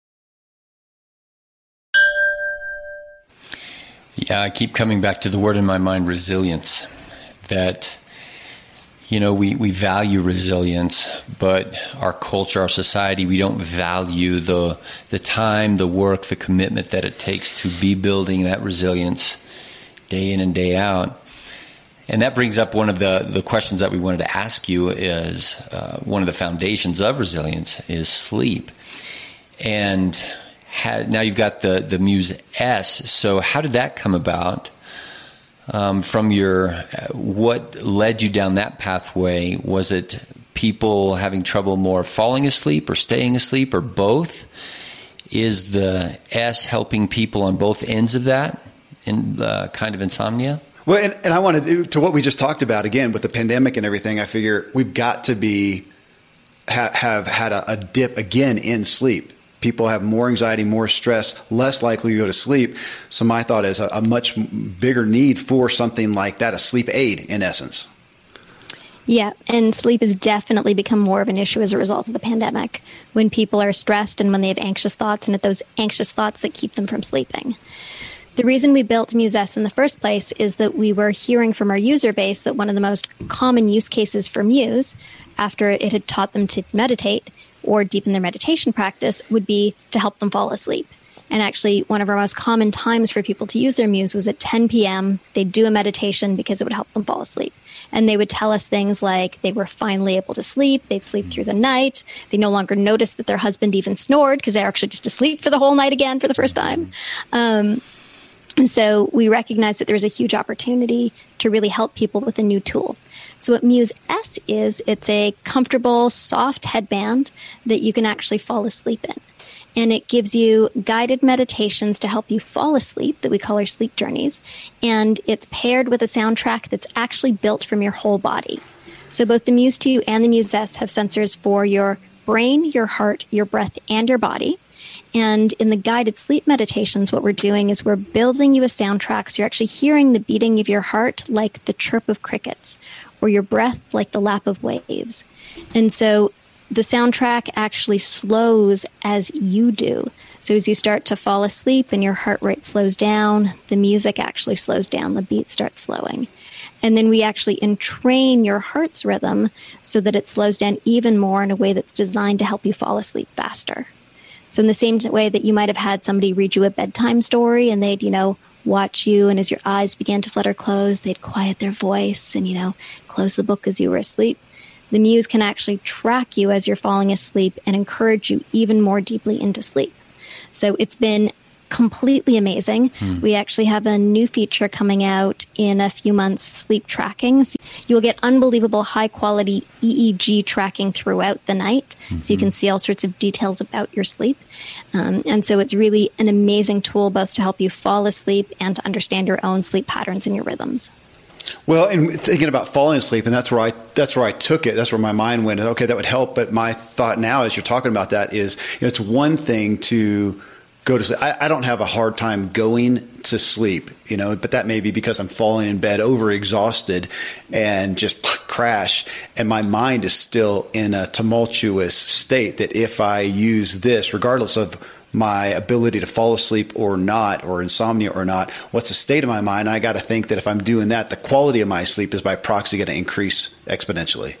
Yeah, I keep coming back to the word in my mind, resilience. That you know we, we value resilience but our culture our society we don't value the the time the work the commitment that it takes to be building that resilience day in and day out. And that brings up one of the, the questions that we wanted to ask you is uh, one of the foundations of resilience is sleep. And had, now you've got the, the muse s. So how did that come about? Um, from your uh, what led you down that pathway? Was it people having trouble more falling asleep or staying asleep or both? Is the s helping people on both ends of that in kind of insomnia? Well and, and i wanted to, to what we just talked about again with the pandemic and everything i figure we've got to be ha, have had a, a dip again in sleep people have more anxiety, more stress, less likely to go to sleep. So my thought is a, a much bigger need for something like that, a sleep aid in essence. Yeah, and sleep has definitely become more of an issue as a result of the pandemic. When people are stressed and when they have anxious thoughts, and it's those anxious thoughts that keep them from sleeping. The reason we built Muse in the first place is that we were hearing from our user base that one of the most common use cases for Muse, after it had taught them to meditate, or deepen their meditation practice would be to help them fall asleep. And actually, one of our most common times for people to use their muse was at 10 p.m. They'd do a meditation because it would help them fall asleep. And they would tell us things like they were finally able to sleep, they'd sleep through the night, they no longer noticed that their husband even snored because they're actually just asleep for the whole night again for the first time. Um, and so we recognized that there was a huge opportunity to really help people with a new tool. So what Muse S is, it's a comfortable, soft headband that you can actually fall asleep in. And it gives you guided meditations to help you fall asleep that we call our sleep journeys. And it's paired with a soundtrack that's actually built from your whole body. So both the Muse 2 and the Muse S have sensors for your brain, your heart, your breath, and your body. And in the guided sleep meditations, what we're doing is we're building you a soundtrack. So you're actually hearing the beating of your heart like the chirp of crickets, or your breath like the lap of waves. And so the soundtrack actually slows as you do. So as you start to fall asleep and your heart rate slows down, the music actually slows down, the beat starts slowing. And then we actually entrain your heart's rhythm so that it slows down even more in a way that's designed to help you fall asleep faster. So in the same way that you might have had somebody read you a bedtime story and they'd, you know, watch you and as your eyes began to flutter close, they'd quiet their voice and, you know, close the book as you were asleep. The muse can actually track you as you're falling asleep and encourage you even more deeply into sleep. So it's been completely amazing. Hmm. We actually have a new feature coming out in a few months sleep tracking. So you will get unbelievable high quality EEG tracking throughout the night. Mm-hmm. So you can see all sorts of details about your sleep. Um, and so it's really an amazing tool both to help you fall asleep and to understand your own sleep patterns and your rhythms. Well, and thinking about falling asleep, and that's where I that's where I took it. That's where my mind went. Okay, that would help. But my thought now, as you're talking about that, is you know, it's one thing to go to sleep. I, I, don't have a hard time going to sleep, you know, but that may be because I'm falling in bed over exhausted and just crash. And my mind is still in a tumultuous state that if I use this, regardless of my ability to fall asleep or not, or insomnia or not, what's the state of my mind? I got to think that if I'm doing that, the quality of my sleep is by proxy going to increase exponentially.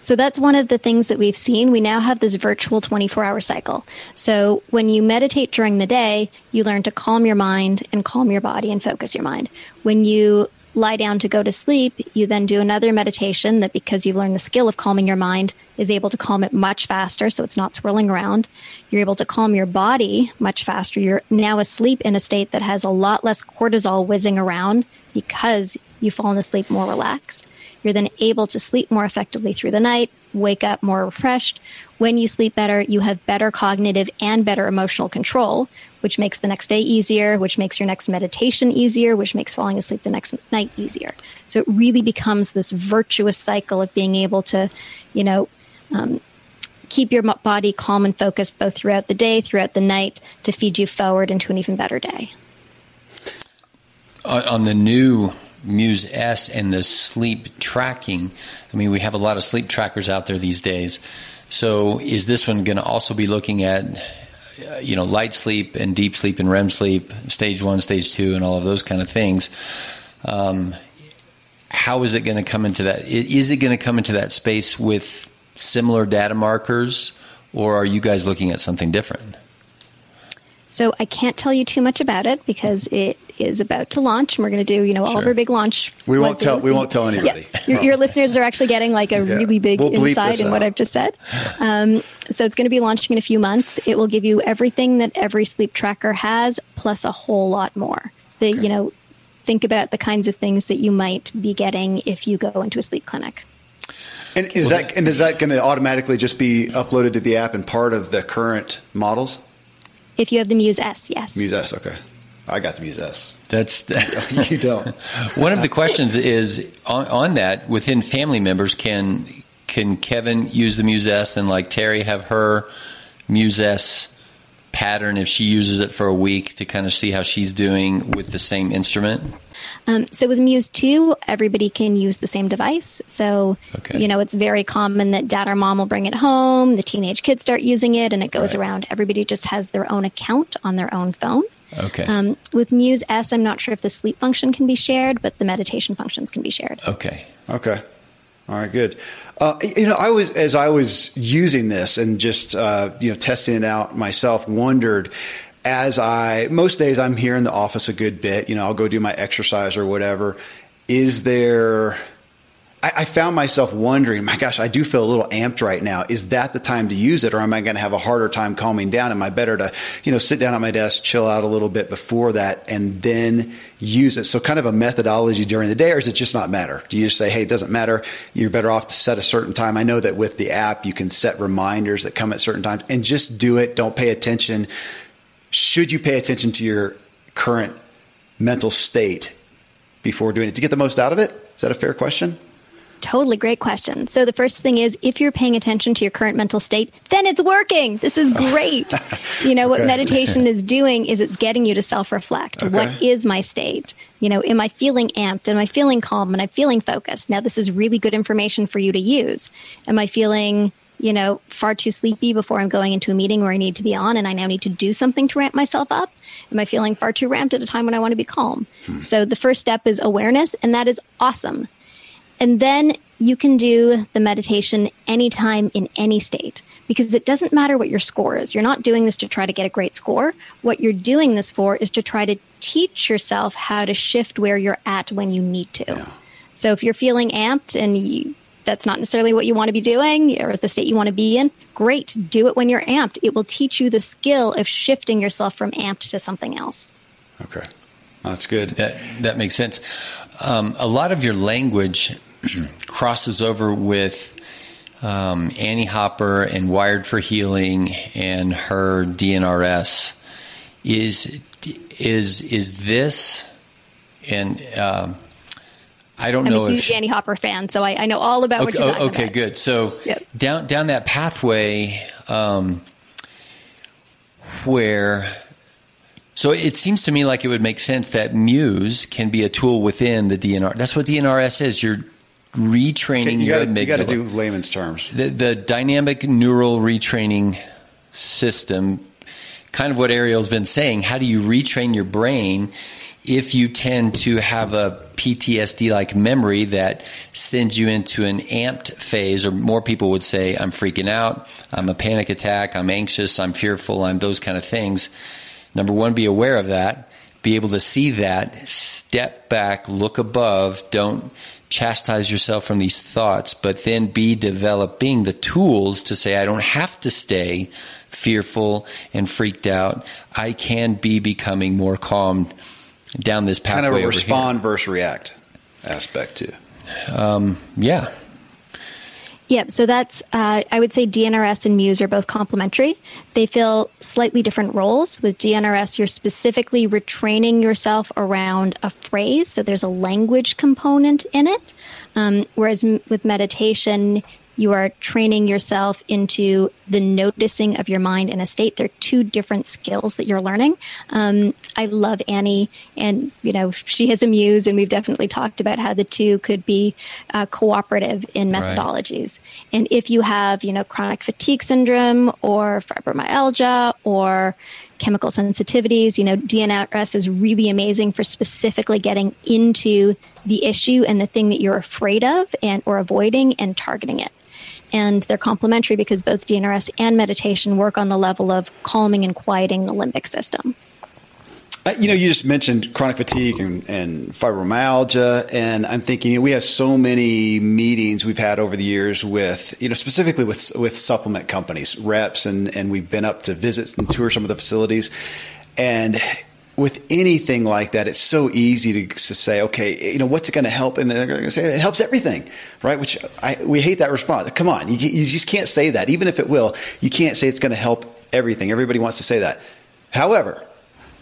So that's one of the things that we've seen. We now have this virtual 24 hour cycle. So when you meditate during the day, you learn to calm your mind and calm your body and focus your mind. When you lie down to go to sleep, you then do another meditation that because you've learned the skill of calming your mind is able to calm it much faster so it's not swirling around. You're able to calm your body much faster. You're now asleep in a state that has a lot less cortisol whizzing around because you've fallen asleep more relaxed. You're then able to sleep more effectively through the night, wake up more refreshed. When you sleep better, you have better cognitive and better emotional control, which makes the next day easier, which makes your next meditation easier, which makes falling asleep the next night easier. So it really becomes this virtuous cycle of being able to, you know, um, keep your body calm and focused both throughout the day, throughout the night to feed you forward into an even better day. On the new Muse S and the sleep tracking. I mean, we have a lot of sleep trackers out there these days. So, is this one going to also be looking at, uh, you know, light sleep and deep sleep and REM sleep, stage one, stage two, and all of those kind of things? Um, how is it going to come into that? Is it going to come into that space with similar data markers, or are you guys looking at something different? So I can't tell you too much about it because it is about to launch, and we're going to do you know all sure. of our big launch. We won't tell. We won't tell anybody. Yeah, your, your, listeners are actually getting like a yeah. really big we'll insight in what I've just said. Um, so it's going to be launching in a few months. It will give you everything that every sleep tracker has, plus a whole lot more. The okay. you know, think about the kinds of things that you might be getting if you go into a sleep clinic. And is that and is that going to automatically just be uploaded to the app and part of the current models? If you have the Muse S, yes. Muse S, okay. I got the Muse S. That's you don't. One of the questions is on, on, that within family members can can Kevin use the Muse S and like Terry have her Muse S pattern if she uses it for a week to kind of see how she's doing with the same instrument? Um, so with Muse 2, everybody can use the same device. So, okay. you know, it's very common that dad or mom will bring it home, the teenage kids start using it, and it goes right. around. Everybody just has their own account on their own phone. Okay. Um, with Muse S, I'm not sure if the sleep function can be shared, but the meditation functions can be shared. Okay. Okay. All right, good. Uh, you know, I was as I was using this and just uh, you know testing it out myself, wondered as I most days I'm here in the office a good bit. You know, I'll go do my exercise or whatever. Is there? I, I found myself wondering, my gosh, I do feel a little amped right now. Is that the time to use it, or am I going to have a harder time calming down? Am I better to, you know, sit down at my desk, chill out a little bit before that, and then use it? So, kind of a methodology during the day, or is it just not matter? Do you just say, hey, it doesn't matter? You're better off to set a certain time. I know that with the app, you can set reminders that come at certain times, and just do it. Don't pay attention should you pay attention to your current mental state before doing it to get the most out of it? Is that a fair question? Totally great question. So the first thing is if you're paying attention to your current mental state, then it's working. This is great. you know, what okay. meditation is doing is it's getting you to self-reflect. Okay. What is my state? You know, am I feeling amped? Am I feeling calm? Am I feeling focused? Now this is really good information for you to use. Am I feeling you know, far too sleepy before I'm going into a meeting where I need to be on and I now need to do something to ramp myself up? Am I feeling far too ramped at a time when I want to be calm? Hmm. So the first step is awareness, and that is awesome. And then you can do the meditation anytime in any state because it doesn't matter what your score is. You're not doing this to try to get a great score. What you're doing this for is to try to teach yourself how to shift where you're at when you need to. Yeah. So if you're feeling amped and you that's not necessarily what you want to be doing or the state you want to be in, great. Do it when you're amped. It will teach you the skill of shifting yourself from amped to something else. Okay. That's good. That, that makes sense. Um, a lot of your language crosses over with um, Annie Hopper and Wired for Healing and her DNRS. Is is is this and um, I don't I'm know a huge if Annie Hopper fan, so I, I know all about what okay, you're talking okay about. good. So Yep. down down that pathway um, where so it seems to me like it would make sense that Muse can be a tool within the DNR. That's what DNRS is. You're retraining you your got amygdala. to do layman's terms. the, the dynamic neural retraining system, kind of what Ariel's been saying. How do you retrain your brain if you tend to have a PTSD like memory that sends you into an amped phase, or more people would say, I'm freaking out, I'm a panic attack, I'm anxious, I'm fearful, I'm those kind of things. Number one, be aware of that, be able to see that, step back, look above, don't chastise yourself from these thoughts, but then be developing the tools to say, I don't have to stay fearful and freaked out. I can be becoming more calm down this pathway. Kind of a over here." respond versus react aspect too. Um, yeah. Yep. So that's, uh, I would say DNRS and Muse are both complementary. They fill slightly different roles. With DNRS, you're specifically retraining yourself around a phrase. So there's a language component in it. Um, whereas m- with meditation, you are training yourself into the noticing of your mind in a state. They're two different skills that you're learning. Um, I love Annie, and you know she has a muse, and we've definitely talked about how the two could be uh, cooperative in Right. methodologies. And if you have, you know, chronic fatigue syndrome or fibromyalgia or chemical sensitivities, you know, DNRS is really amazing for specifically getting into the issue and the thing that you're afraid of and or avoiding and targeting it. And they're complementary because both DNRS and meditation work on the level of calming and quieting the limbic system. Uh, You know, you just mentioned chronic fatigue and, and fibromyalgia, and I'm thinking you know, we have so many meetings we've had over the years with, you know, specifically with with supplement companies, reps, and and we've been up to visit and tour some of the facilities, and with anything like that, it's so easy to, to say, okay, you know, what's it going to help? And they're going to say it helps everything, right? Which I, we hate that response. Come on, you, you just can't say that. Even if it will, you can't say it's going to help everything. Everybody wants to say that. However,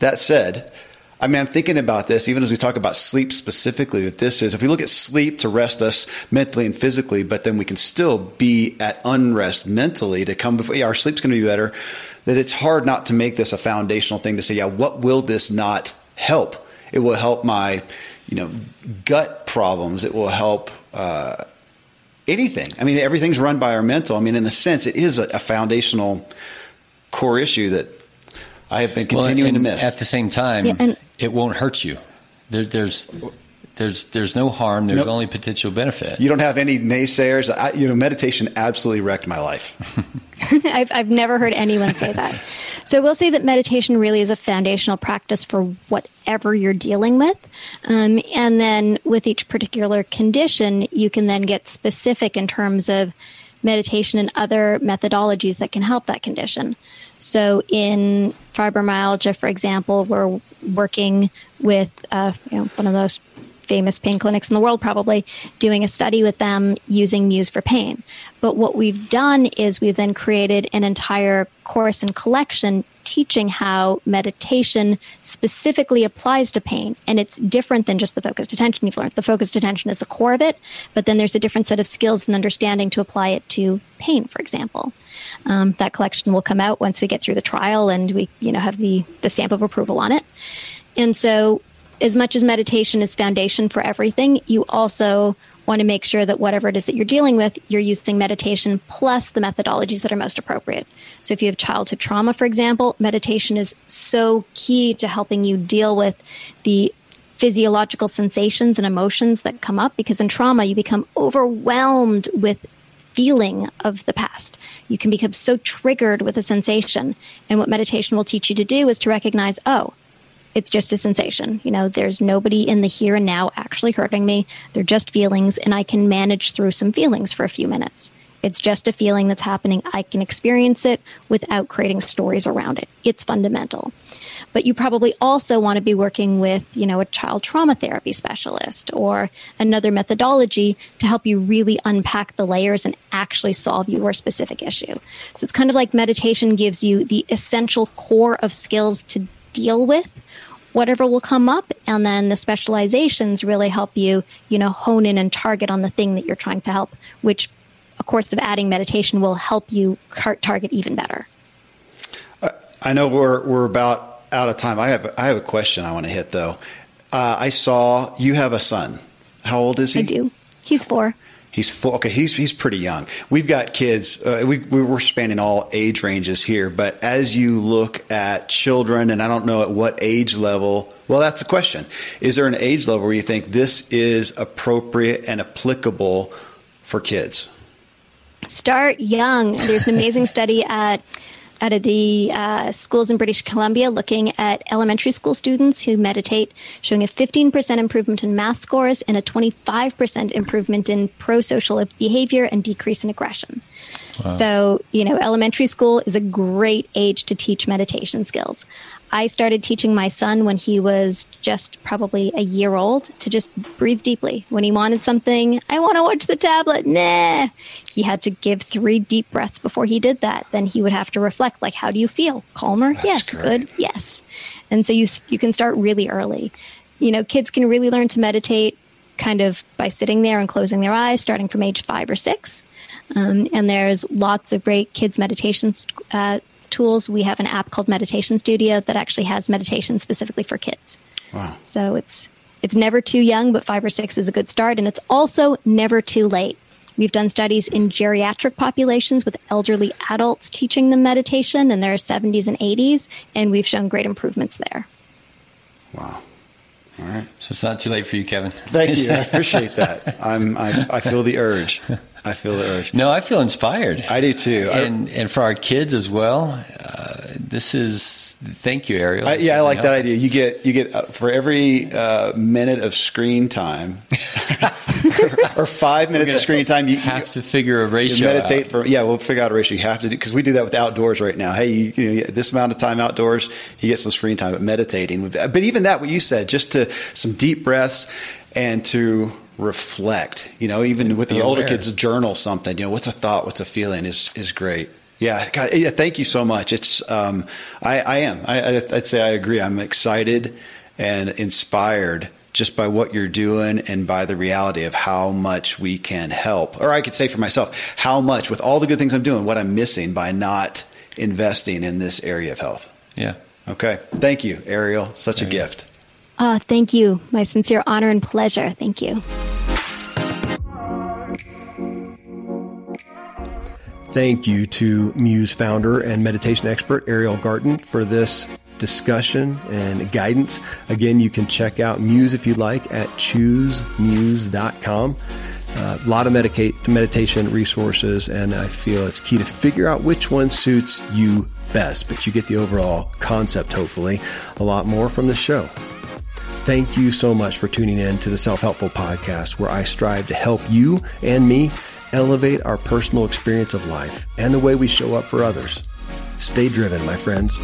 that said, I mean, I'm thinking about this, even as we talk about sleep specifically, that this is, if we look at sleep to rest us mentally and physically, but then we can still be at unrest mentally to come before, yeah, our sleep's going to be better, that it's hard not to make this a foundational thing to say, yeah, what will this not help? It will help my, you know, gut problems. It will help, uh, anything. I mean, everything's run by our mental. I mean, in a sense, it is a, a foundational core issue that I have been Well, continuing to miss. At the same time, Yeah, and- it won't hurt you. There, there's there's there's no harm. There's Nope. only potential benefit. You don't have any naysayers. I, you know, meditation absolutely wrecked my life. I've, I've never heard anyone say that. So we'll say that meditation really is a foundational practice for whatever you're dealing with. Um, and then with each particular condition, you can then get specific in terms of meditation and other methodologies that can help that condition. So in fibromyalgia, for example, we're working with uh, you know, one of the most famous pain clinics in the world, probably doing a study with them using Muse for pain. But what we've done is we've then created an entire course and collection teaching how meditation specifically applies to pain. And it's different than just the focused attention you've learned. The focused attention is the core of it, but then there's a different set of skills and understanding to apply it to pain, for example. Um, that collection will come out once we get through the trial and we, you know, have the, the stamp of approval on it. And so, as much as meditation is foundation for everything, you also want to make sure that whatever it is that you're dealing with, you're using meditation plus the methodologies that are most appropriate. So, if you have childhood trauma, for example, meditation is so key to helping you deal with the physiological sensations and emotions that come up because in trauma, you become overwhelmed with feeling of the past. You can become so triggered with a sensation. And what meditation will teach you to do is to recognize, oh, it's just a sensation. You know, there's nobody in the here and now actually hurting me. They're just feelings, and I can manage through some feelings for a few minutes. It's just a feeling that's happening. I can experience it without creating stories around it. It's fundamental. But you probably also want to be working with, you know, a child trauma therapy specialist or another methodology to help you really unpack the layers and actually solve your specific issue. So it's kind of like meditation gives you the essential core of skills to deal with whatever will come up. And then the specializations really help you, you know, hone in and target on the thing that you're trying to help, which a course of adding meditation will help you target even better. I know we're, we're about out of time. I have, I have a question I want to hit though. Uh, I saw you have a son. How old is he? I do. He's four. He's full. Okay, he's he's pretty young. We've got kids. Uh, we we're spanning all age ranges here. But as you look at children, and I don't know at what age level. Well, that's the question. Is there an age level where you think this is appropriate and applicable for kids? Start young. There's an amazing study at out of the uh, schools in British Columbia looking at elementary school students who meditate, showing a 15% improvement in math scores and a 25% improvement in pro social behavior and decrease in aggression. Wow. So, you know, elementary school is a great age to teach meditation skills. I started teaching my son when he was just probably a year old to just breathe deeply. When he wanted something, I want to watch the tablet. Nah. He had to give three deep breaths before he did that. Then he would have to reflect, like, how do you feel? Calmer? That's yes. Great. Good? Yes. And so you, you can start really early. You know, kids can really learn to meditate kind of by sitting there and closing their eyes, starting from age five or six. Um, and there's lots of great kids' meditation uh, tools. We have an app called Meditation Studio that actually has meditation specifically for kids. Wow. So it's it's never too young, but five or six is a good start. And it's also never too late. We've done studies in geriatric populations with elderly adults teaching them meditation in their 70s and 80s, and we've shown great improvements there. Wow. All right. So it's not too late for you, Kevin. Thank you. I appreciate that. I'm, I, I feel the urge. I feel the urge. No, I feel inspired. I do too. And and for our kids as well. Uh, this is thank you, Ariel. I, yeah, I like that idea. You get you get uh, for every uh, minute of screen time. or five minutes of screen time, you have to figure a ratio. meditate out. for yeah, we'll figure out a ratio. You have to do because we do that with outdoors right now. Hey, you, you, know, this amount of time outdoors, you get some screen time. But meditating, but even that, what you said, just to some deep breaths and to reflect. You know, even with the older kids, journal something. You know, what's a thought, what's a feeling is is great. Yeah, God, yeah. Thank you so much. It's um, I, I am. I, I'd say I agree. I'm excited and inspired just by what you're doing and by the reality of how much we can help. Or I could say for myself, how much with all the good things I'm doing, what I'm missing by not investing in this area of health. Yeah. Okay. Thank you, Ariel. Such a gift. Oh, thank you. My sincere honor and pleasure. Thank you. Thank you to Muse founder and meditation expert Ariel Garten for this discussion and guidance. Again, you can check out Muse if you like at choosemuse.com. Uh, a lot of meditation resources, and I feel it's key to figure out which one suits you best, but you get the overall concept, hopefully, a lot more from the show. Thank you so much for tuning in to the Self Helpful Podcast, where I strive to help you and me elevate our personal experience of life and the way we show up for others. Stay driven, my friends.